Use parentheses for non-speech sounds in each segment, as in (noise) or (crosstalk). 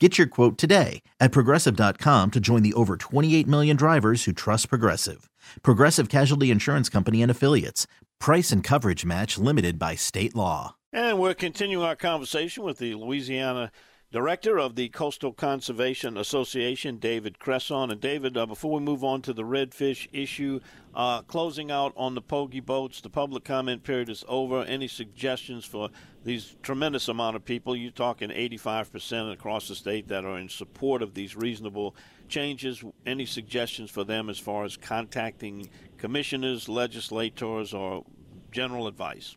Get your quote today at progressive.com to join the over 28 million drivers who trust Progressive. Progressive Casualty Insurance Company and Affiliates. Price and coverage match limited by state law. And we're continuing our conversation with the Louisiana Director of the Coastal Conservation Association, David Cresson. And David, uh, before we move on to the redfish issue, uh, closing out on the pogie boats, the public comment period is over. Any suggestions for these tremendous amount of people? You're talking 85% across the state that are in support of these reasonable changes. Any suggestions for them as far as contacting commissioners, legislators, or general advice?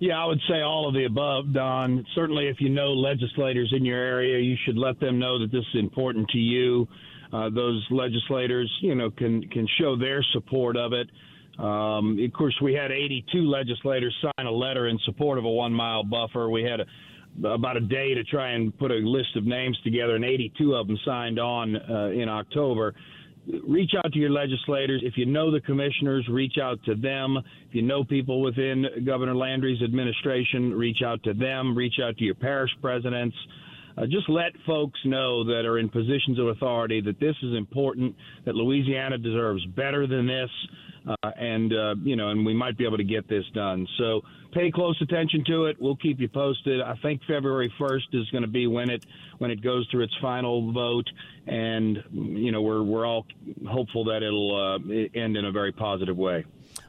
Yeah, I would say all of the above, Don. Certainly, if you know legislators in your area, you should let them know that this is important to you. Uh, those legislators, you know, can can show their support of it. Um, of course, we had 82 legislators sign a letter in support of a one mile buffer. We had a, about a day to try and put a list of names together, and 82 of them signed on uh, in October reach out to your legislators. If you know the commissioners, reach out to them. If you know people within Governor Landry's administration, reach out to them. Reach out to your parish presidents. Uh, just let folks know that are in positions of authority that this is important, that Louisiana deserves better than this, uh, and uh, you know, and we might be able to get this done. So pay close attention to it. We'll keep you posted. I think February 1st is going to be when it when it goes through its final vote, and you know, we're we're all hopeful that it'll uh, end in a very positive way.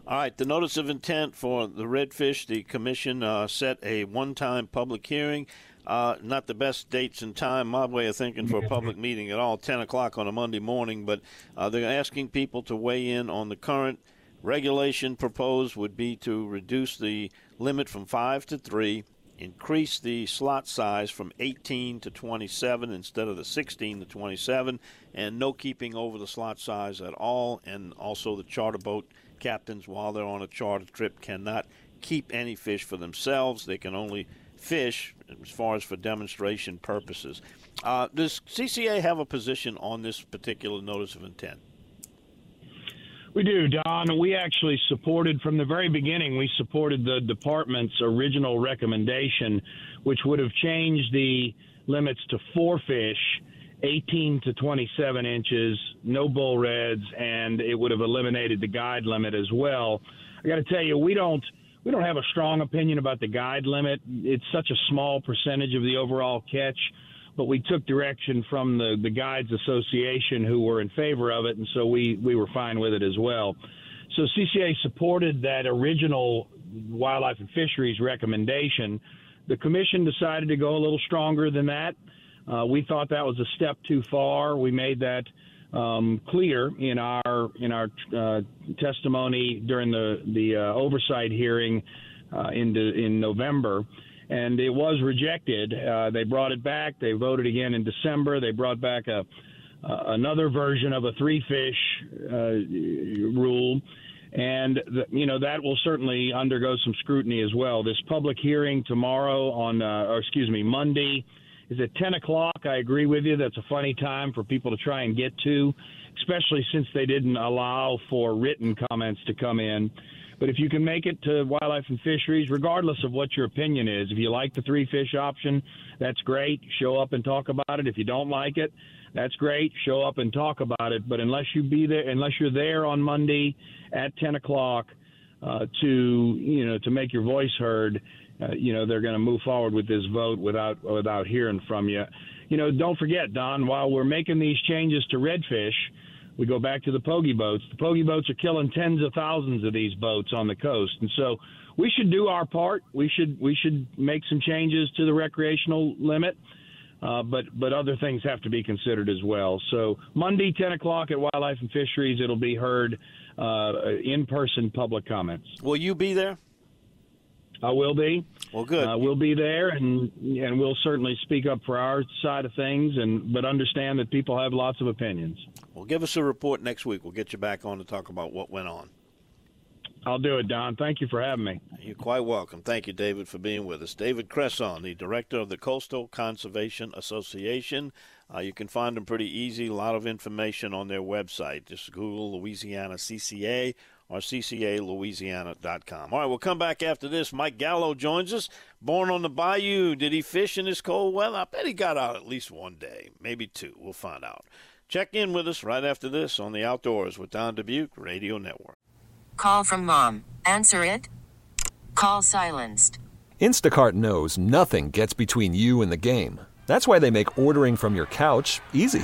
All right, the notice of intent for the redfish, the commission uh, set a one-time public hearing. Uh, not the best dates and time, my way of thinking, for a public (laughs) meeting at all, 10 o'clock on a Monday morning, but uh, they're asking people to weigh in on the current regulation proposed would be to reduce the limit from 5 to 3, increase the slot size from 18 to 27 instead of the 16 to 27, and no keeping over the slot size at all, and also the charter boat captains, while they're on a charter trip, cannot keep any fish for themselves. They can only – fish as far as for demonstration purposes. Uh, does CCA have a position on this particular notice of intent? We do, Don. We actually supported from the very beginning. We supported the department's original recommendation, which would have changed the limits to four fish, 18 to 27 inches, no bull reds, and it would have eliminated the guide limit as well. I got to tell you, we don't we don't have a strong opinion about the guide limit. It's such a small percentage of the overall catch, but we took direction from the, the Guides Association who were in favor of it, and so we, we were fine with it as well. So CCA supported that original Wildlife and Fisheries recommendation. The commission decided to go a little stronger than that. Uh, we thought that was a step too far. We made that um, clear in our in our uh, testimony during the the uh, oversight hearing uh, in in November, and it was rejected. Uh, they brought it back. They voted again in December. They brought back a another version of a three fish uh, rule. And the, you know that will certainly undergo some scrutiny as well. This public hearing tomorrow on, uh, or excuse me, Monday, is at 10 o'clock. I agree with you. That's a funny time for people to try and get to, especially since they didn't allow for written comments to come in. But if you can make it to wildlife and fisheries, regardless of what your opinion is, if you like the three fish option, that's great. Show up and talk about it. If you don't like it, that's great. Show up and talk about it. But unless you be there, unless you're there on Monday at 10 o'clock uh, to you know to make your voice heard, uh, you know they're going to move forward with this vote without without hearing from you. you know, don't forget, Don, while we're making these changes to redfish, we go back to the pogie boats. The pogie boats are killing tens of thousands of these boats on the coast, and so we should do our part. We should we should make some changes to the recreational limit. Uh, but but other things have to be considered as well. So Monday, 10 o'clock at Wildlife and Fisheries, it'll be heard uh, in-person public comments. Will you be there? I will be. Well, good. Uh, we'll be there, and and we'll certainly speak up for our side of things, and but understand that people have lots of opinions. Well, give us a report next week. We'll get you back on to talk about what went on. I'll do it, Don. Thank you for having me. You're quite welcome. Thank you, David, for being with us. David Cresson, the director of the Coastal Conservation Association. Uh, you can find them pretty easy. A lot of information on their website. Just Google Louisiana CCA or ccalouisiana.com. All right, we'll come back after this. Mike Gallo joins us. Born on the bayou. Did he fish in this cold weather? I bet he got out at least one day, maybe two. We'll find out. Check in with us right after this on the Outdoors with Don Dubuc Radio Network. Call from mom. Answer it. Call silenced. Instacart knows nothing gets between you and the game. That's why they make ordering from your couch easy.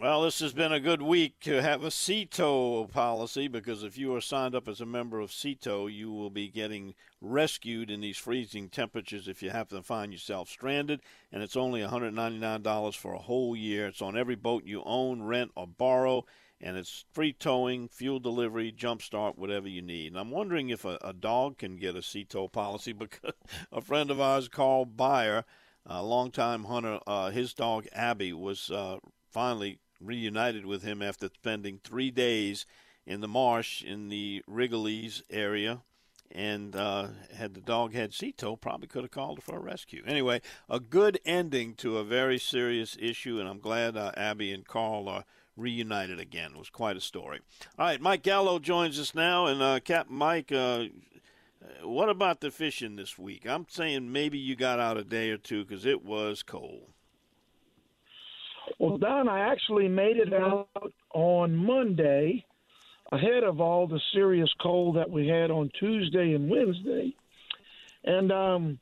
Well, this has been a good week to have a Sea Tow policy because if you are signed up as a member of Sea Tow, you will be getting rescued in these freezing temperatures if you happen to find yourself stranded. And it's only $199 for a whole year. It's on every boat you own, rent, or borrow. And it's free towing, fuel delivery, jump start, whatever you need. And I'm wondering if a, a dog can get a Sea Tow policy (laughs) because a friend of ours, Carl Beyer, a longtime hunter, uh, his dog Abby was uh, finally reunited with him after spending three days in the marsh in the Rigolets area. And uh, had the dog had Sea Tow, probably could have called for a rescue. Anyway, a good ending to a very serious issue, and I'm glad uh, Abby and Carl are reunited again. It was quite a story. All right, Mike Gallo joins us now, and uh, Captain Mike, uh, what about the fishing this week? I'm saying maybe you got out a day or two because it was cold. Well, Don, I actually made it out on Monday ahead of all the serious cold that we had on Tuesday and Wednesday, and um,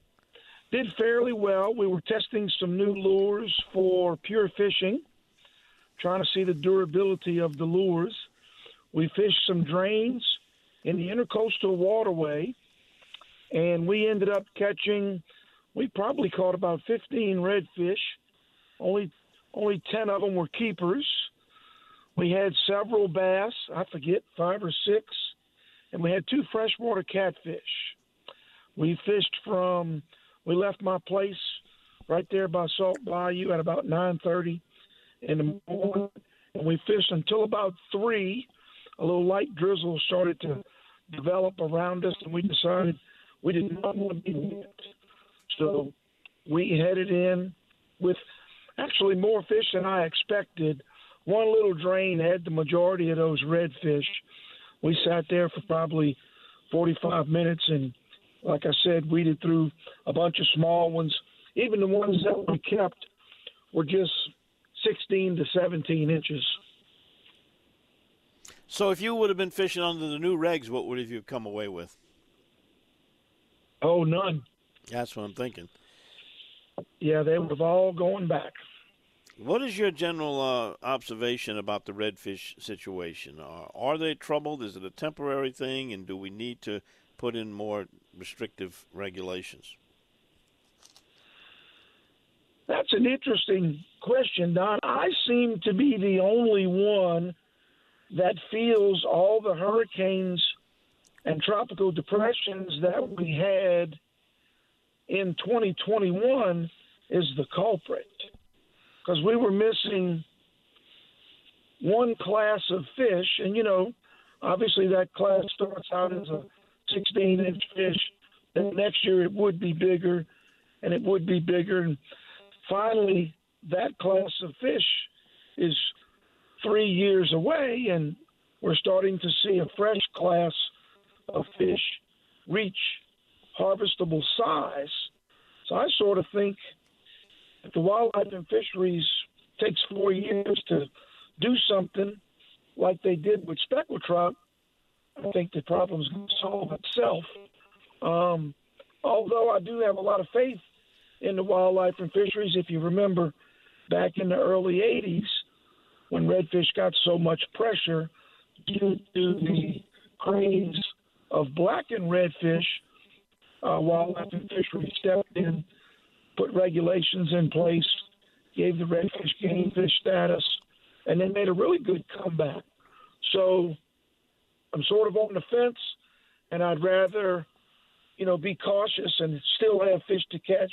did fairly well. We were testing some new lures for pure fishing, trying to see the durability of the lures. We fished some drains in the intercoastal waterway, and we ended up catching. We probably caught about 15 redfish. Only only 10 of them were keepers. We had several bass, I forget, five or six, and we had two freshwater catfish. We fished from, we left my place right there by Salt Bayou at about 9.30 in the morning, and we fished until about 3. A little light drizzle started to develop around us, and we decided we did not want to be wet. So we headed in with – actually more fish than I expected. One little drain had the majority of those redfish. We sat there for probably 45 minutes and, like I said, weeded through a bunch of small ones. Even the ones that we kept were just 16 to 17 inches. So, if you would have been fishing under the new regs, what would have you come away with? Oh, none. That's what I'm thinking. Yeah, they have all going back. What is your general uh, observation about the redfish situation? Uh, are they troubled? Is it a temporary thing? And do we need to put in more restrictive regulations? That's an interesting question, Don. I seem to be the only one that feels all the hurricanes and tropical depressions that we had in 2021 is the culprit because we were missing one class of fish, and you know, obviously that class starts out as a 16 inch fish. And next year it would be bigger, and it would be bigger, and finally that class of fish is three years away, and we're starting to see a fresh class of fish reach harvestable size. So I sort of think if the wildlife and fisheries takes four years to do something like they did with speckled trout, I think the problem's going to solve itself. Um, although I do have a lot of faith in the wildlife and fisheries. If you remember back in the early 80s when redfish got so much pressure due to the craze of blackened redfish, uh, wildlife and fisheries stepped in, put regulations in place, gave the redfish game fish status, and they made a really good comeback. So I'm sort of on the fence, and I'd rather, you know, be cautious and still have fish to catch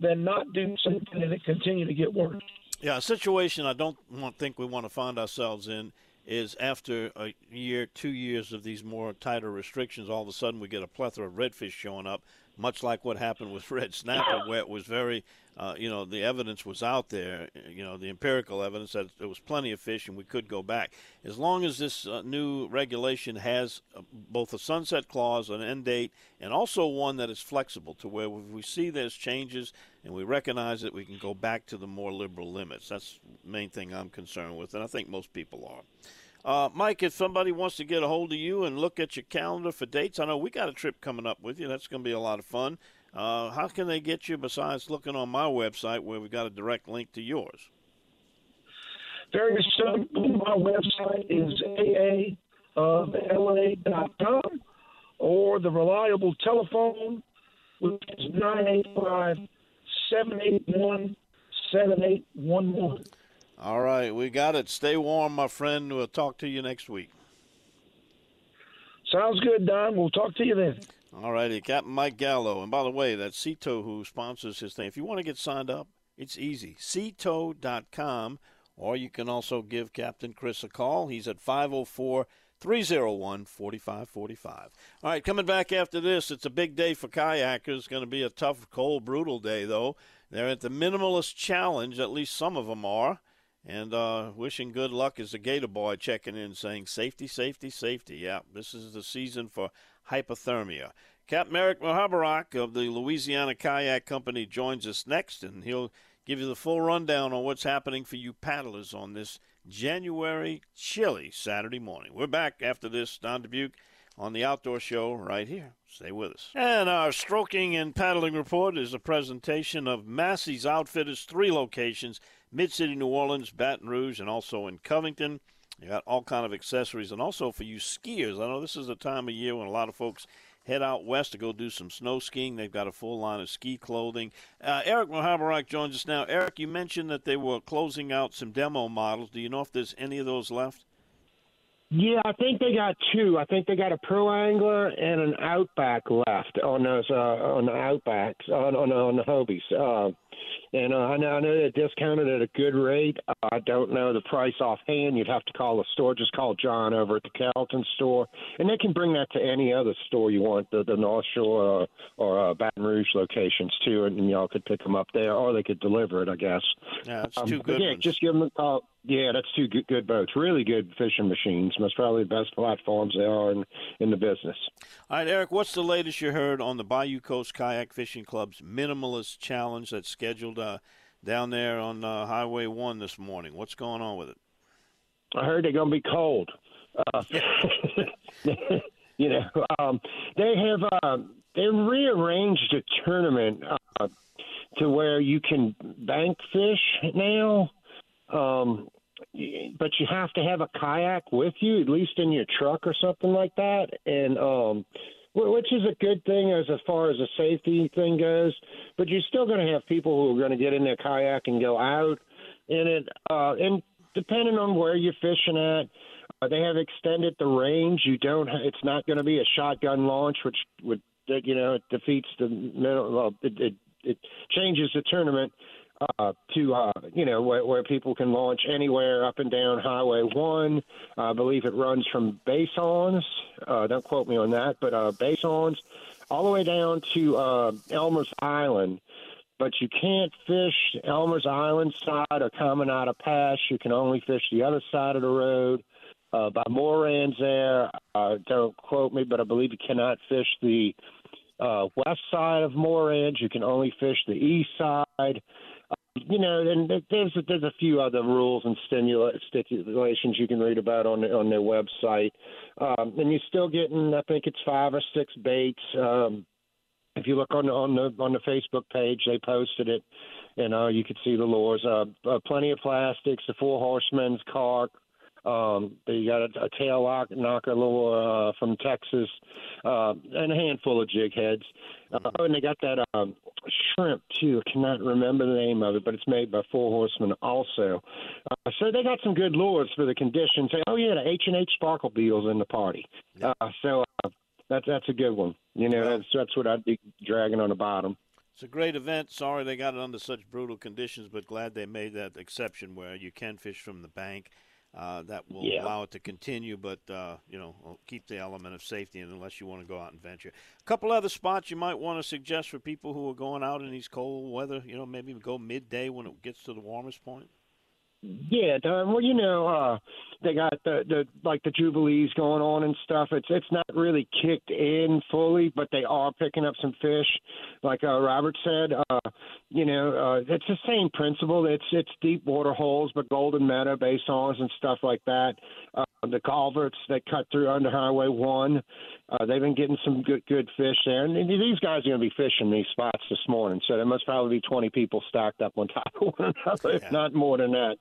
than not do something and it continue to get worse. Yeah, a situation I don't want, think we want to find ourselves in is after a year, two years of these more tighter restrictions, all of a sudden we get a plethora of redfish showing up, much like what happened with (laughs) red snapper, where it was very, uh, you know, the evidence was out there, you know, the empirical evidence that there was plenty of fish and we could go back. As long as this uh, new regulation has uh, both a sunset clause, an end date, and also one that is flexible to where if we see there's changes and we recognize that we can go back to the more liberal limits. That's the main thing I'm concerned with, and I think most people are. Uh, Mike, if somebody wants to get a hold of you and look at your calendar for dates, I know we got a trip coming up with you. That's going to be a lot of fun. Uh, how can they get you besides looking on my website where we've got a direct link to yours? Very simple. My website is aa.la.com or the reliable telephone, which is 985 781 7811. All right, we got it. Stay warm, my friend. We'll talk to you next week. Sounds good, Don. We'll talk to you then. All righty, Captain Mike Gallo. And by the way, that's Sea Tow who sponsors his thing. If you want to get signed up, it's easy. SeaTow.com, or you can also give Captain Chris a call. He's at 504 301 4545. All right, coming back after this, it's a big day for kayakers. It's going to be a tough, cold, brutal day, though. They're at the Minimalist Challenge, at least some of them are. And uh, wishing good luck is the Gator Boy checking in saying, safety, safety, safety. Yeah, this is the season for hypothermia. Captain Merrick Mahabarak of the Louisiana Kayak Company joins us next, and he'll give you the full rundown on what's happening for you paddlers on this January chilly Saturday morning. We're back after this, Don Dubuc, on the Outdoor Show right here. Stay with us. And our stroking and paddling report is a presentation of Massey's Outfitters, three locations – Mid City, New Orleans, Baton Rouge, and also in Covington. You got all kind of accessories, and also for you skiers. I know this is a time of year when a lot of folks head out west to go do some snow skiing. They've got a full line of ski clothing. Uh, Eric Mohabarak joins us now. Eric, you mentioned that they were closing out some demo models. Do you know if there's any of those left? Yeah, I think they got two. I think they got a Pro Angler and an Outback left on those uh, on the Outbacks on on, on the Hobies. Uh, and uh, I know I know they're discounted at a good rate. I don't know the price offhand. You'd have to call the store. Just call John over at the Carrollton store, and they can bring that to any other store you want, the, the North Shore uh, or uh, Baton Rouge locations too, and, and y'all could pick them up there, or they could deliver it, I guess. Yeah, it's um, two good yeah, ones. just give them a call. Yeah, that's two good, good boats. Really good fishing machines. Most probably the best platforms they are in, in the business. All right, Eric, what's the latest you heard on the Bayou Coast Kayak Fishing Club's Minimalist Challenge that's scheduled uh, down there on uh, Highway 1 this morning? What's going on with it? I heard they're going to be cold. Uh, (laughs) you know, um, they have uh, they rearranged a tournament uh, to where you can bank fish now. Um, but you have to have a kayak with you, at least in your truck or something like that, and um, which is a good thing as as far as a safety thing goes. But you're still going to have people who are going to get in their kayak and go out in it, uh, and depending on where you're fishing at. Uh, they have extended the range. You don't. It's not going to be a shotgun launch, which would you know it defeats the middle. Well, it, it it changes the tournament uh, to uh, you know where, where people can launch anywhere up and down Highway One. I believe it runs from Basons. Uh, don't quote me on that, but uh, Basons all the way down to uh, Elmer's Island. But you can't fish Elmer's Island side or Caminada Pass. You can only fish the other side of the road. Uh, by Moran's there, uh, don't quote me, but I believe you cannot fish the uh, west side of Moran's. You can only fish the east side you know, and there's there's a few other rules and stimula- stipulations you can read about on on their website, um, and you're still getting, I think it's five or six baits. Um, if you look on the on the on the Facebook page, they posted it, You know, you could see the lures. Uh, uh, plenty of plastics, the Four Horsemen's carp, um, they got a, a tail lock, knocker lure uh, from Texas, uh, and a handful of jig heads. Uh, oh, and they got that um, shrimp too. I cannot remember the name of it, but it's made by Four Horsemen also. Uh, so they got some good lures for the conditions. Say, Oh yeah, the H and H sparkle beetles in the party. Uh, so uh, that's that's a good one. You know, that's that's what I'd be dragging on the bottom. It's a great event. Sorry they got it under such brutal conditions, but glad they made that exception where you can fish from the bank. Uh, that will yeah. allow it to continue, but uh, you know, keep the element of safety unless you want to go out and venture. A couple other spots you might want to suggest for people who are going out in these cold weather. You know, maybe go midday when it gets to the warmest point. Yeah. Well, you know, uh, they got the the like the jubilees going on and stuff. It's it's not really kicked in fully, but they are picking up some fish. Like uh, Robert said, uh, you know, uh, it's the same principle. It's it's deep water holes, but golden meadow basons and stuff like that. Uh, the culverts that cut through under Highway One. Uh, they've been getting some good good fish there, and these guys are going to be fishing these spots this morning. So there must probably be 20 people stacked up on (laughs) top of one another, yeah. if not more than that.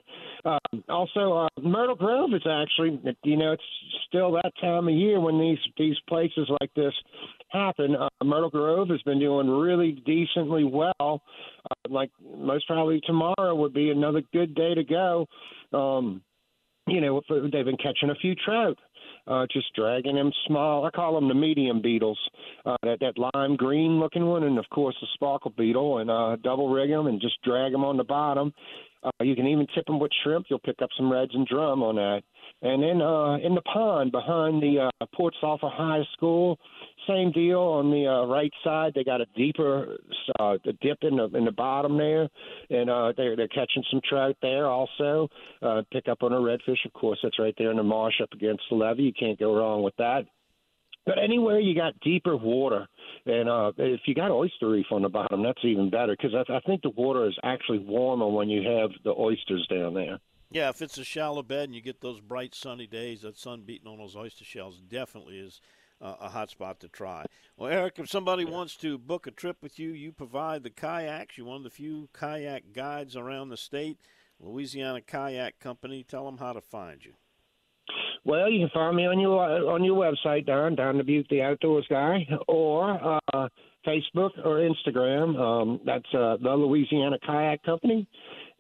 Um, also, uh, Myrtle Grove is actually, you know, it's still that time of year when these these places like this happen. Uh, Myrtle Grove has been doing really decently well. Uh, like most probably tomorrow would be another good day to go. Um, you know, they've been catching a few trout uh, just dragging them small. I call them the medium beetles, uh, that that lime green looking one, and of course the sparkle beetle, and uh, double rig them and just drag them on the bottom. Uh, you can even tip them with shrimp. You'll pick up some reds and drum on that. And then uh, in the pond behind the uh, Port Sulphur High School, same deal on the uh, right side. They got a deeper uh, dip in the in the bottom there, and uh, they're they're catching some trout there also. Uh, pick up on a redfish, of course. That's right there in the marsh up against the levee. You can't go wrong with that. But anywhere you got deeper water, and uh, if you got oyster reef on the bottom, that's even better because I, I think the water is actually warmer when you have the oysters down there. Yeah, if it's a shallow bed and you get those bright sunny days, that sun beating on those oyster shells definitely is uh, a hot spot to try. Well, Eric, if somebody wants to book a trip with you, you provide the kayaks. You're one of the few kayak guides around the state. Louisiana Kayak Company. Tell them how to find you. Well, you can find me on your on your website, Don Don Dubuc, the Outdoors Guy, or uh, Facebook or Instagram. Um, that's uh, the Louisiana Kayak Company,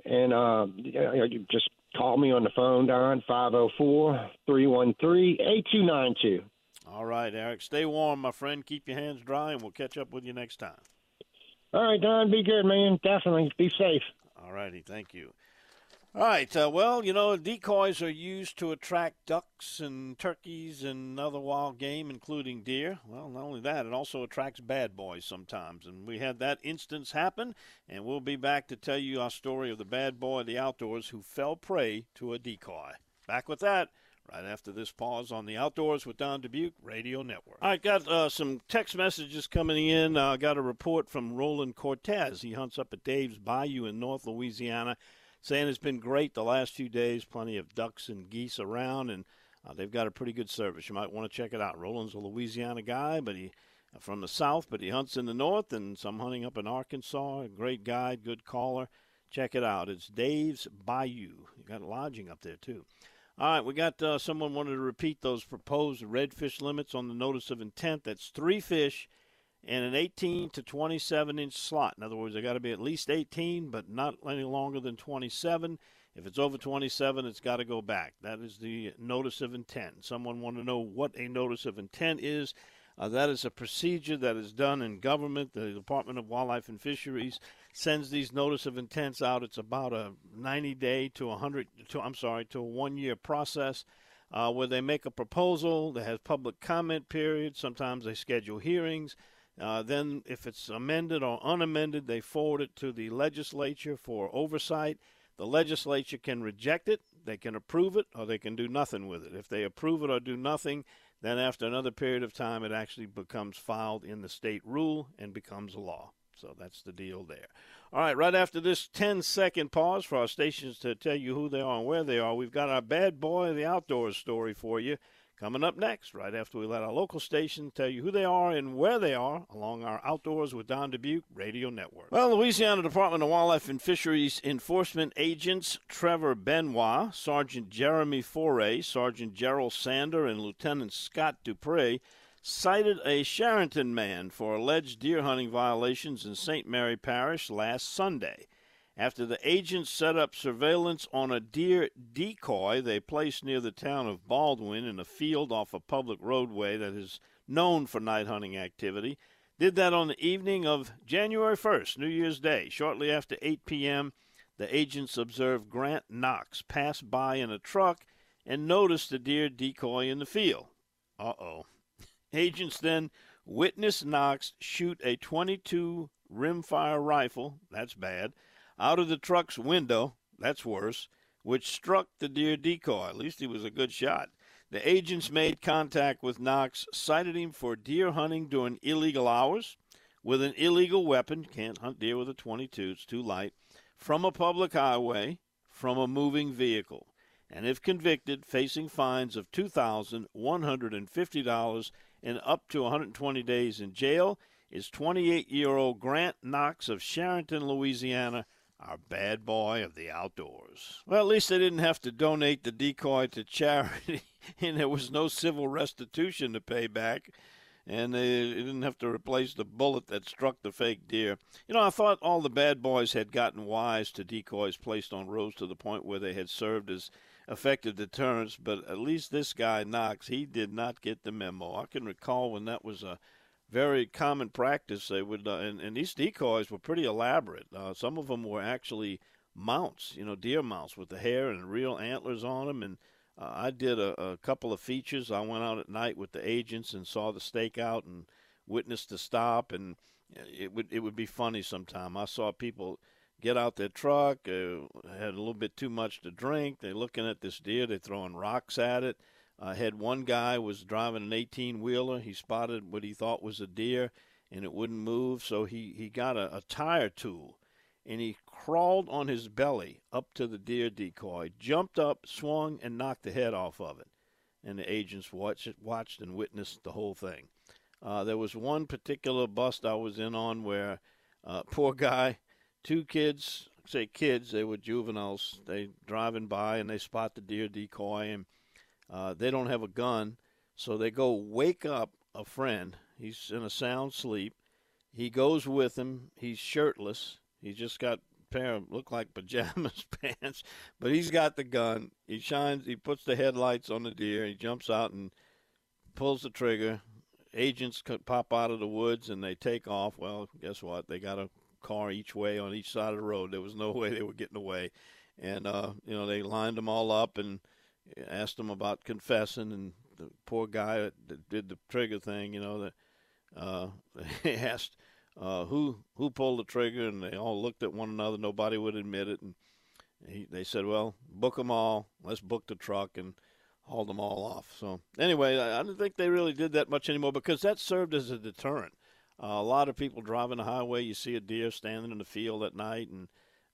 and uh, you just call me on the phone, Don, 504 313 8292. All right, Eric. Stay warm, my friend. Keep your hands dry, and we'll catch up with you next time. All right, Don. Be good, man. Definitely. Be safe. All righty. Thank you. All right. Uh, well, you know, decoys are used to attract ducks and turkeys and other wild game, including deer. Well, not only that, it also attracts bad boys sometimes. And we had that instance happen, and we'll be back to tell you our story of the bad boy of the outdoors who fell prey to a decoy. Back with that right after this pause on the Outdoors with Don Dubuc Radio Network. I got uh, some text messages coming in. I uh, got a report from Roland Cortez. He hunts up at Dave's Bayou in North Louisiana, saying it's been great the last few days. Plenty of ducks and geese around, and uh, they've got a pretty good service. You might want to check it out. Roland's a Louisiana guy, but he uh, from the south, but he hunts in the north and some hunting up in Arkansas. A great guide, good caller. Check it out. It's Dave's Bayou. You got lodging up there too. All right, we got uh, someone wanted to repeat those proposed redfish limits on the notice of intent. That's three fish and an 18 to 27 inch slot. In other words, they got to be at least 18, but not any longer than 27. If it's over 27, it's got to go back. That is the notice of intent. Someone want to know what a notice of intent is. Uh, that is a procedure that is done in government. The Department of Wildlife and Fisheries sends these notice of intents out. It's about a 90 day to 100 to I'm sorry to a one year process uh, where they make a proposal. They have public comment period. Sometimes they schedule hearings. Uh, then, if it's amended or unamended, they forward it to the legislature for oversight. The legislature can reject it, they can approve it, or they can do nothing with it. If they approve it or do nothing, then after another period of time, it actually becomes filed in the state rule and becomes a law. So that's the deal there. All right, right after this 10 second pause for our stations to tell you who they are and where they are, we've got our bad boy of the outdoors story for you. Coming up next, right after we let our local station tell you who they are and where they are along our Outdoors with Don Dubuc radio network. Well, Louisiana Department of Wildlife and Fisheries Enforcement agents Trevor Benoit, Sergeant Jeremy Foray, Sergeant Gerald Sander, and Lieutenant Scott Dupre cited a Charenton man for alleged deer hunting violations in St. Mary Parish last Sunday. After the agents set up surveillance on a deer decoy they placed near the town of Baldwin in a field off a public roadway that is known for night hunting activity, did that on the evening of January 1st, New Year's Day. Shortly after 8 p.m., the agents observed Grant Knox pass by in a truck and noticed the deer decoy in the field. Uh oh. Agents then witnessed Knox shoot a 22 rimfire rifle, that's bad, out of the truck's window, that's worse, which struck the deer decoy. At least he was a good shot. The agents made contact with Knox, cited him for deer hunting during illegal hours with an illegal weapon. Can't hunt deer with a 22, it's too light. From a public highway, from a moving vehicle. And if convicted, facing fines of $2,150 and up to 120 days in jail is 28 year old Grant Knox of Charenton, Louisiana our bad boy of the outdoors. Well, at least they didn't have to donate the decoy to charity, (laughs) and there was no civil restitution to pay back, and they didn't have to replace the bullet that struck the fake deer. You know, I thought all the bad boys had gotten wise to decoys placed on roads to the point where they had served as effective deterrents, but at least this guy, Knox, he did not get the memo. I can recall when that was a very common practice. They would, uh, and, and these decoys were pretty elaborate. Uh, some of them were actually mounts, you know, deer mounts with the hair and real antlers on them. And uh, I did a, a couple of features. I went out at night with the agents and saw the stakeout and witnessed the stop. And it would it would be funny sometime. I saw people get out their truck, uh, had a little bit too much to drink. They're looking at this deer. They're throwing rocks at it. I had one guy was driving an 18 wheeler. He spotted what he thought was a deer, and it wouldn't move. So he he got a, a tire tool, and he crawled on his belly up to the deer decoy, jumped up, swung, and knocked the head off of it. And the agents watched watched and witnessed the whole thing. Uh, there was one particular bust I was in on where uh, (laughs) poor guy, two kids, say kids, they were juveniles. They driving by and they spot the deer decoy and uh, they don't have a gun, so they go wake up a friend. He's in a sound sleep. He goes with him. He's shirtless. He's just got pair of look like (laughs) pajamas pants, but he's got the gun. He shines. He puts the headlights on the deer. He jumps out and pulls the trigger. Agents pop out of the woods and they take off. Well, guess what? They got a car each way on each side of the road. There was no (laughs) way they were getting away, and uh, you know they lined them all up and asked him about confessing, and the poor guy that did the trigger thing, you know, that uh, (laughs) he asked uh, who who pulled the trigger, and they all looked at one another. Nobody would admit it, and he, they said, "Well, book them all. Let's book the truck and haul them all off." So anyway, I, I don't think they really did that much anymore because that served as a deterrent. Uh, a lot of people driving the highway, you see a deer standing in the field at night, and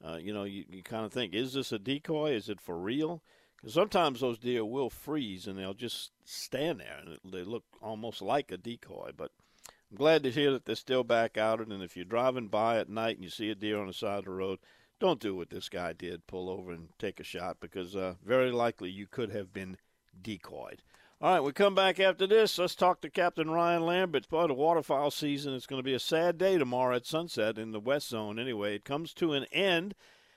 uh, you know, you, you kind of think, is this a decoy? Is it for real? Sometimes those deer will freeze and they'll just stand there and they look almost like a decoy. But I'm glad to hear that they're still back out. And if you're driving by at night and you see a deer on the side of the road, don't do what this guy did pull over and take a shot because uh, very likely you could have been decoyed. All right, we come back after this. Let's talk to Captain Ryan Lambert. It's part of waterfowl season. It's going to be a sad day tomorrow at sunset in the West Zone. Anyway, it comes to an end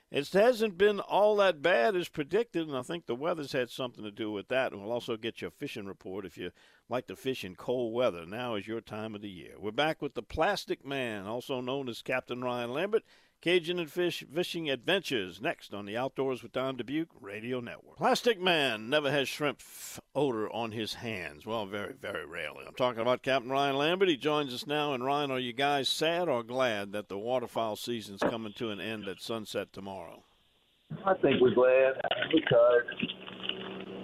it hasn't been all that bad as predicted, and I think the weather's had something to do with that. And we'll also get your fishing report if you're like to fish in cold weather, now is your time of the year. We're back with the Plastic Man, also known as Captain Ryan Lambert. Cajun and Fish Fishing Adventures next on the Outdoors with Don Dubuc Radio Network. Plastic Man never has shrimp odor on his hands. Well, very, very rarely. I'm talking about Captain Ryan Lambert. He joins us now. And Ryan, are you guys sad or glad that the waterfowl season's coming to an end at sunset tomorrow? I think we're glad. We're.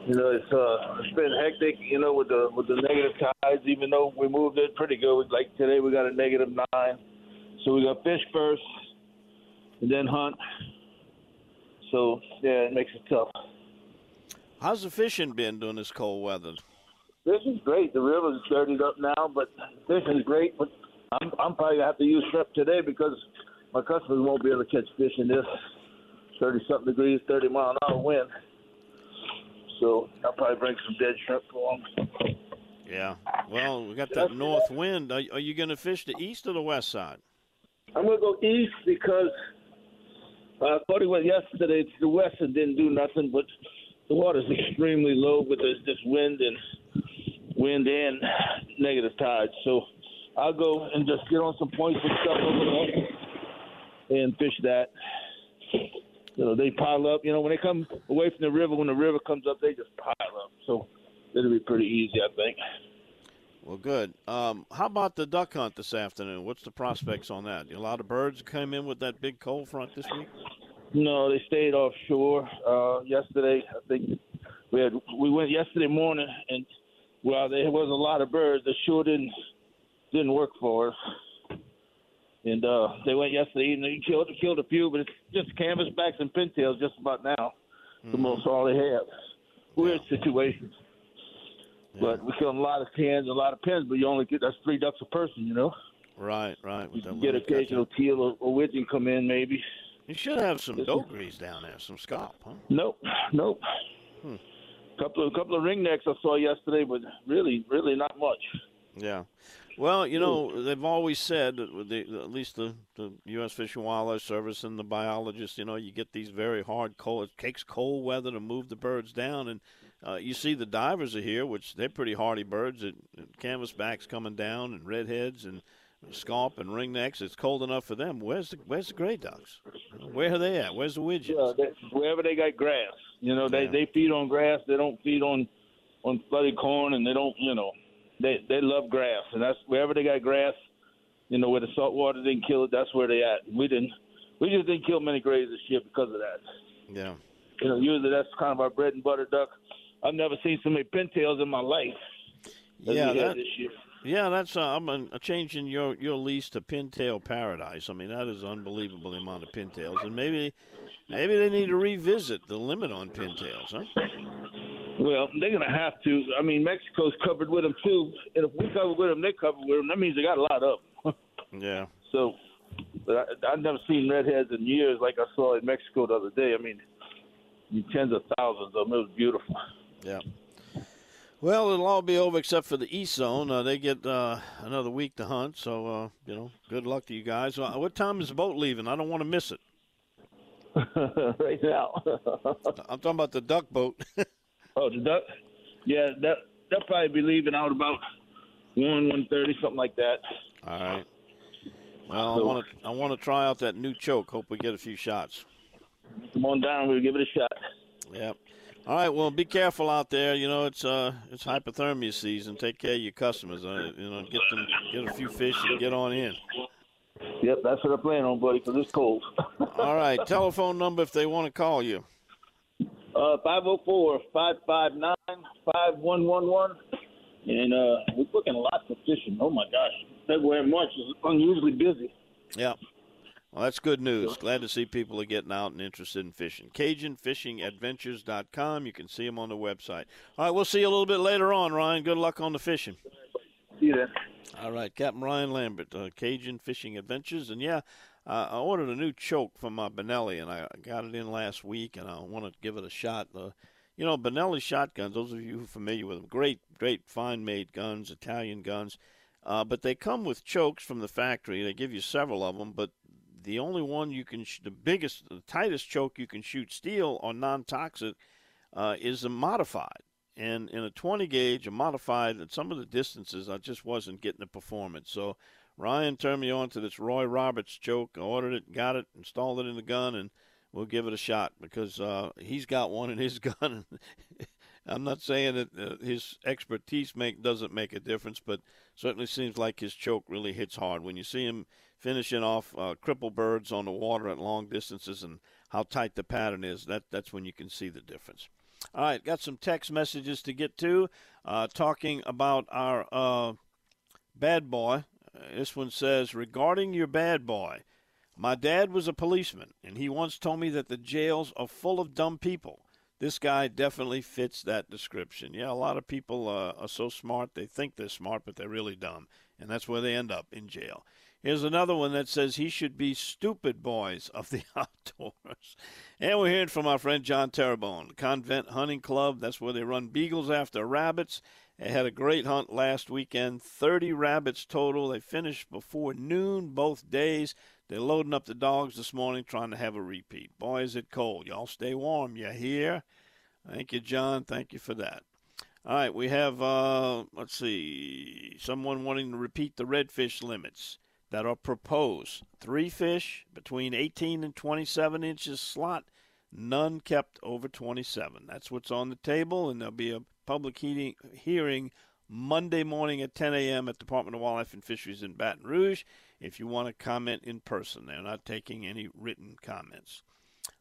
You know, it's uh, it's been hectic. You know, with the with the negative tides. Even though we moved it pretty good. Like today, we got a negative nine. So we got fish first, and then hunt. So yeah, it makes it tough. How's the fishing been during this cold weather? Fishing's great. The river's dirtied up now, but fishing's great. But I'm I'm probably gonna have to use shrimp today because my customers won't be able to catch fish in this thirty something degrees, thirty mile an hour wind. So I'll probably bring some dead shrimp for them. Yeah. Well, we got that north wind. Are, are you going to fish the east or the west side? I'm gonna go east because uh, Cody went yesterday to the west and didn't do nothing, but the water's extremely low with this, this wind and wind and negative tides. So I'll go and just get on some points and stuff over there and fish that. You know, they pile up. You know, when they come away from the river, when the river comes up, they just pile up. So it'll be pretty easy, I think. Well, good. Um, how about the duck hunt this afternoon? What's the prospects on that? A lot of birds came in with that big cold front this week. No, they stayed offshore. Uh, yesterday, I think we had we went yesterday morning, and while there was a lot of birds, the shore didn't didn't work for us. And uh, they went yesterday evening. They killed killed a few, but it's just canvasbacks and pintails just about now. The most all they have. Weird situations. But we killed a lot of cans, a lot of pins, but you only get that's three ducks a person, you know. Right, right. You get occasional teal or, or widgeon come in, maybe. You should have some dos gris down there, some scaup, huh? Nope, nope. Hmm. Couple of a couple of ringnecks I saw yesterday, but really, really not much. Yeah. Well, you know, they've always said, the, at least the, the U.S. Fish and Wildlife Service and the biologists, you know, you get these very hard cold, it takes cold weather to move the birds down. And uh, you see the divers are here, which they're pretty hardy birds. It, canvasbacks coming down and redheads and scaup and ringnecks. It's cold enough for them. Where's the Where's the gray ducks? Where are they at? Where's the widgeons? Yeah, they, wherever they got grass, you know, they Yeah. they feed on grass. They don't feed on on flooded corn, and they don't, you know, they they love grass, and that's wherever they got grass. You know, where the salt water didn't kill it, that's where they at. We didn't, we just didn't kill many grays this year because of that. Yeah. You know, usually that's kind of our bread and butter duck. I've never seen so many pintails in my life. Yeah, that, this year. Yeah, that's uh, I'm uh, changing your your lease to pintail paradise. I mean, that is unbelievable the amount of pintails, and maybe maybe they need to revisit the limit on pintails, huh? Well, they're gonna have to. I mean, Mexico's covered with them too, and if we cover with them, they cover with them. That means they got a lot of them. (laughs) Yeah. So, but I, I've never seen redheads in years like I saw in Mexico the other day. I mean, tens of thousands of them. It was beautiful. Yeah. Well, it'll all be over except for the East Zone. Uh, they get uh, another week to hunt, so uh, you know, good luck to you guys. Uh, what time is the boat leaving? I don't want to miss it. (laughs) right now. (laughs) I'm talking about the duck boat. (laughs) oh, the duck. Yeah, that they'll probably be leaving out about one, one thirty, something like that. all right. Well, I want to I want to try out that new choke. Hope we get a few shots. Come on down. We'll give it a shot. Yep. All right. Well, be careful out there. You know, it's uh, it's hypothermia season. Take care of your customers. Uh, you know, get them, get a few fish and get on in. Yep, that's what I plan on, buddy, because it's cold. (laughs) All right. Telephone number if they want to call you. Uh, 504-559-5111. And uh, we're booking lots of fishing. Oh, my gosh. February and March is unusually busy. Yep. Well, that's good news. Glad to see people are getting out and interested in fishing. CajunFishingAdventures.com. You can see them on the website. All right, we'll see you a little bit later on, Ryan. Good luck on the fishing. See you then. All right, Captain Ryan Lambert, uh, Cajun Fishing Adventures, and yeah, uh, I ordered a new choke from my Benelli, and I got it in last week, and I want to give it a shot. Uh, you know, Benelli shotguns. Those of you who are familiar with them, great, great, fine-made guns, Italian guns, uh, but they come with chokes from the factory. They give you several of them, but the only one you can, sh- the biggest, the tightest choke you can shoot steel or non-toxic, uh, is a modified. and in a 20 gauge, a modified, at some of the distances, I just wasn't getting the performance. So Ryan turned me on to this Rob Roberts choke. I ordered it, got it, installed it in the gun, and we'll give it a shot because uh, he's got one in his (laughs) gun. I'm not saying that uh, his expertise make doesn't make a difference, but certainly seems like his choke really hits hard when you see him finishing off uh, cripple birds on the water at long distances and how tight the pattern is. That that's when you can see the difference. All right, got some text messages to get to, uh, talking about our uh, bad boy. This one says regarding your bad boy. My dad was a policeman, and he once told me that the jails are full of dumb people this guy definitely fits that description. Yeah, a lot of people uh, are so smart they think they're smart, but they're really dumb, and that's where they end up in jail. Here's another one that says he should be stupid boys of the (laughs) outdoors. And we're hearing from our friend John Terrebonne, Convent Hunting Club. That's where they run beagles after rabbits. They had a great hunt last weekend, 30 rabbits total. They finished before noon both days. They're loading up the dogs this morning, trying to have a repeat. Boy, is it cold. Y'all stay warm. You hear? Thank you, John. Thank you for that. All right, we have, uh, let's see, someone wanting to repeat the redfish limits that are proposed. Three fish between 18 and 27 inches slot, none kept over 27. That's what's on the table, and there'll be a public heating, hearing Monday morning at 10 a.m. at Department of Wildlife and Fisheries in Baton Rouge if you want to comment in person. They're not taking any written comments.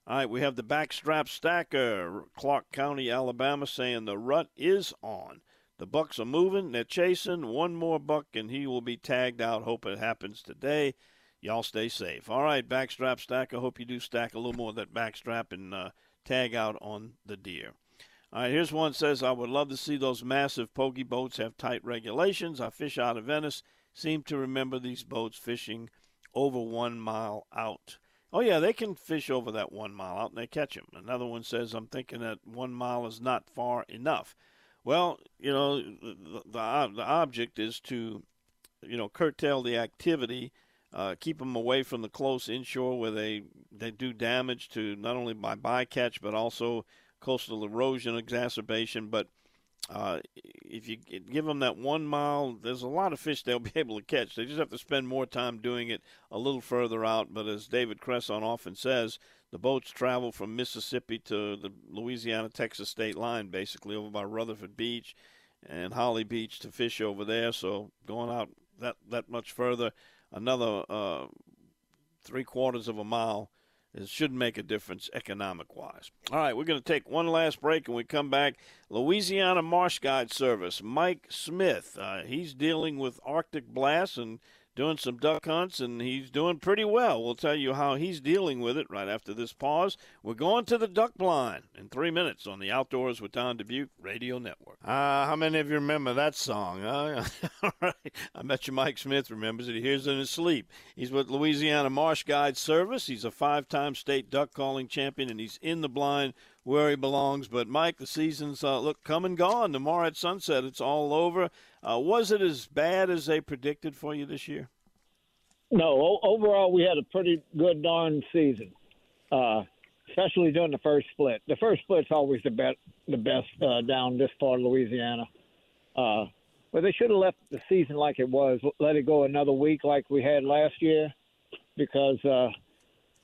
All right, we have the backstrap stacker, Clarke County, Alabama, saying the rut is on. The bucks are moving, they're chasing. One more buck, and he will be tagged out. Hope it happens today. Y'all stay safe. All right, backstrap stacker. Hope you do stack a little more of that backstrap and uh, tag out on the deer. All right, here's one says, I would love to see those massive pogy boats have tight regulations. I fish out of Venice seem to remember these boats fishing over one mile out. Oh, yeah, they can fish over that one mile out and they catch them. Another one says, I'm thinking that one mile is not far enough. Well, you know, the, the, the object is to, you know, curtail the activity, uh, keep them away from the close inshore where they, they do damage to not only by bycatch but also coastal erosion exacerbation. But uh, if you give them that one mile, there's a lot of fish they'll (laughs) be able to catch. They just have to spend more time doing it a little further out. But as David Cresson often says, the boats travel from Mississippi to the Louisiana Texas state line, basically over by Rutherford Beach and Holly Beach to fish over there. So going out that that much further, another uh, three quarters of a mile it shouldn't make a difference economic wise. All right, we're going to take one last break and we come back. Louisiana Marsh Guide Service, Mike Smith. Uh, he's dealing with Arctic blasts and doing some duck hunts, and he's doing pretty well. We'll tell you how he's dealing with it right after this pause. We're going to the duck blind in three minutes on the Outdoors with Don Dubuc Radio Network. Uh, how many of you remember that song? Uh, (laughs) all right. I bet you Mike Smith remembers it. He hears it in his sleep. He's with Louisiana Marsh Guide Service. He's a five time state duck calling champion, and he's in the blind where he belongs. But Mike, the season's uh, look come and gone. Tomorrow at sunset, it's all over. Uh, was it as bad as they predicted for you this year? No, o- overall we had a pretty good darn season, uh, especially during the first split. The first split's always the best, the best uh, down this part of Louisiana. Uh, but they should have left the season like it was, let it go another week like we had last year, because uh,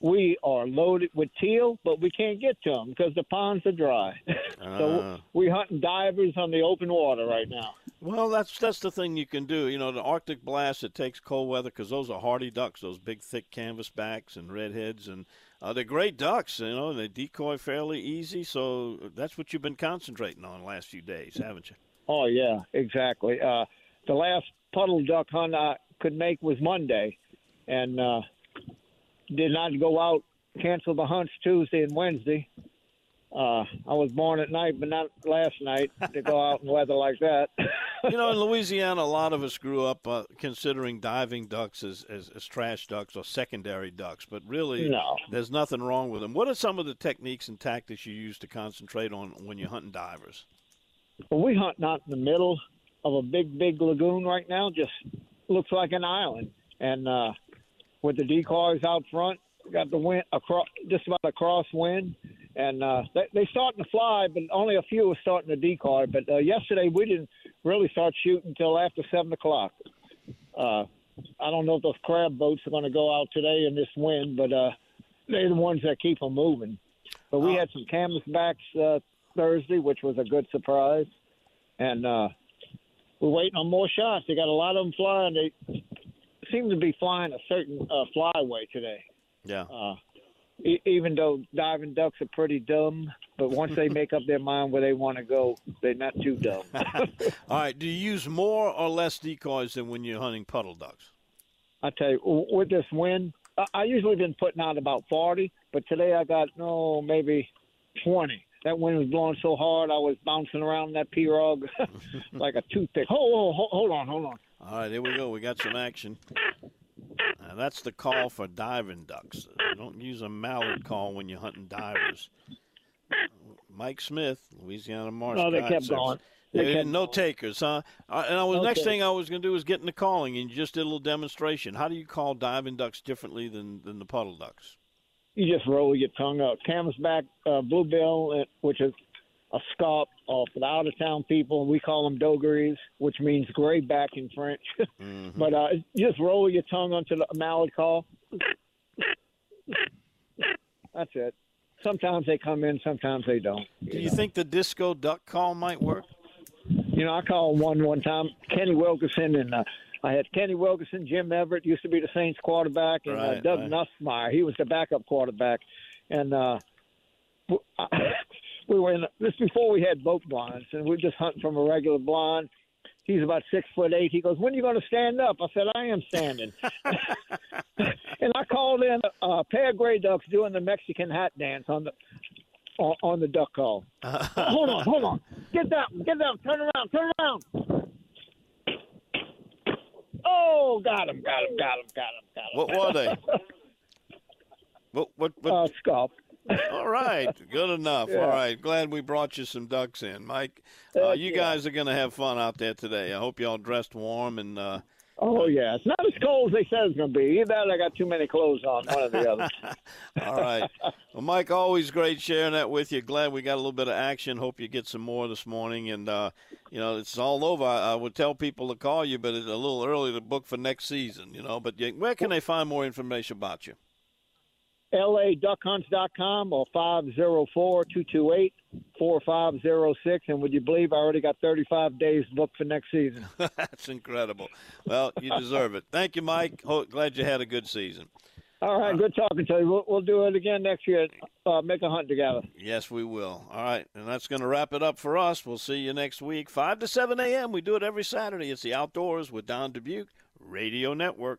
we are loaded with teal, but we can't get to them because the ponds are dry. (laughs) so Ah. we hunting divers on the open water right now. Well, that's that's the thing you can do. You know, the Arctic blast it takes cold weather because those are hardy ducks, those big thick canvas backs and redheads, and uh, they're great ducks. You know, they decoy fairly easy. So that's what you've been concentrating on the last few days, haven't you? Oh yeah, exactly. Uh, the last puddle duck hunt I could make was Monday, and uh, did not go out. Canceled the hunts Tuesday and Wednesday. Uh, I was born at night, but not last night to go out in weather like that. you know, in (laughs) Louisiana, a lot of us grew up uh, considering diving ducks as, as, as trash ducks or secondary ducks, but really, No. there's nothing wrong with them. What are some of the techniques and tactics you use to concentrate on when you're hunting divers? Well, we hunt out in the middle of a big, big lagoon right now. Just looks like an island, and uh, with the decoys out front, got the wind across, just about a crosswind, and uh, they they starting to fly, but only a few are starting to decoy. But uh, yesterday we didn't really start shooting until after seven o'clock. Uh, I don't know if those crab boats are going to go out today in this wind, but uh, they're the ones that keep them moving. But we had some canvasbacks uh, Thursday, which was a good surprise, and uh, we're waiting on more shots. They got a lot of them flying. They seem to be flying a certain uh, flyway today. Yeah. Uh, e- even though diving ducks are pretty dumb, but once they make up their mind where they want to go, they're not too dumb. (laughs) All right. Do you use more or less decoys than when you're hunting puddle ducks? I tell you, with this wind, I, I usually been putting out about forty, but today I got no maybe twenty. That wind was blowing so hard, I was bouncing around that pirogue (laughs) like a toothpick. Hold, hold, hold on, hold on. All right, here we go. We got some action. Now, that's the call for diving ducks. You don't use a mallard call when you're hunting divers. Mike Smith, Louisiana Marsh. No, they kept Service. going. They kept no takers, huh? Uh, and I was No next thing. I was going to do was get into calling, and you just did a little demonstration. How do you call diving ducks differently than, than the puddle ducks? You just roll your tongue out. Canvasback uh, bluebill, uh, which is a scaup uh, for the out of town people. We call them dos gris, which means gray back in French. (laughs) but uh, you just roll your tongue onto the mallard call. That's it. Sometimes they come in, sometimes they don't. Do you think the disco duck call might work? You know, I called one one time, Kenny Wilkerson, and uh, I had Kenny Wilkerson, Jim Everett used to be the Saints quarterback, and uh, Doug right. Nussmeier, he was the backup quarterback, and uh, (laughs) we were in this before we had boat blinds, and we were just hunting from a regular blind. He's about six foot eight. He goes, "When are you going to stand up?" I said, "I am standing." (laughs) and I called in a pair of gray ducks doing the Mexican hat dance on the on, on the duck call. (laughs) hold on, hold on. Get down, get down. Turn around, turn around. Oh, got him, got him, got him, got him, got him. What were they? What? What? what? Uh, scaup. All right, good enough. Yeah. All right, glad we brought you some ducks in, Mike. Uh, you yeah. guys are going to have fun out there today. I hope y'all dressed warm and. Uh, Oh yeah, it's not as cold as they said it's going to be. Either that, I got too many clothes on. One or the other. (laughs) All right. Well, Mike, always great sharing that with you. Glad we got a little bit of action. Hope you get some more this morning. And, uh, you know, it's all over. I, I would tell people to call you, but it's a little early to book for next season, you know. But where can they find more information about you? LADuckhunts.com or 504-228-4506. And would you believe I already got 35 days booked for next season? (laughs) That's incredible. Well, you deserve it. Thank you, Mike. Glad you had a good season. All right, good talking to you. We'll, we'll do it again next year. Uh, make a hunt together. Yes, we will. All right, and that's going to wrap it up for us. We'll see you next week, 5 to 7 a.m. We do it every Saturday. It's the Outdoors with Don Dubuc Radio Network.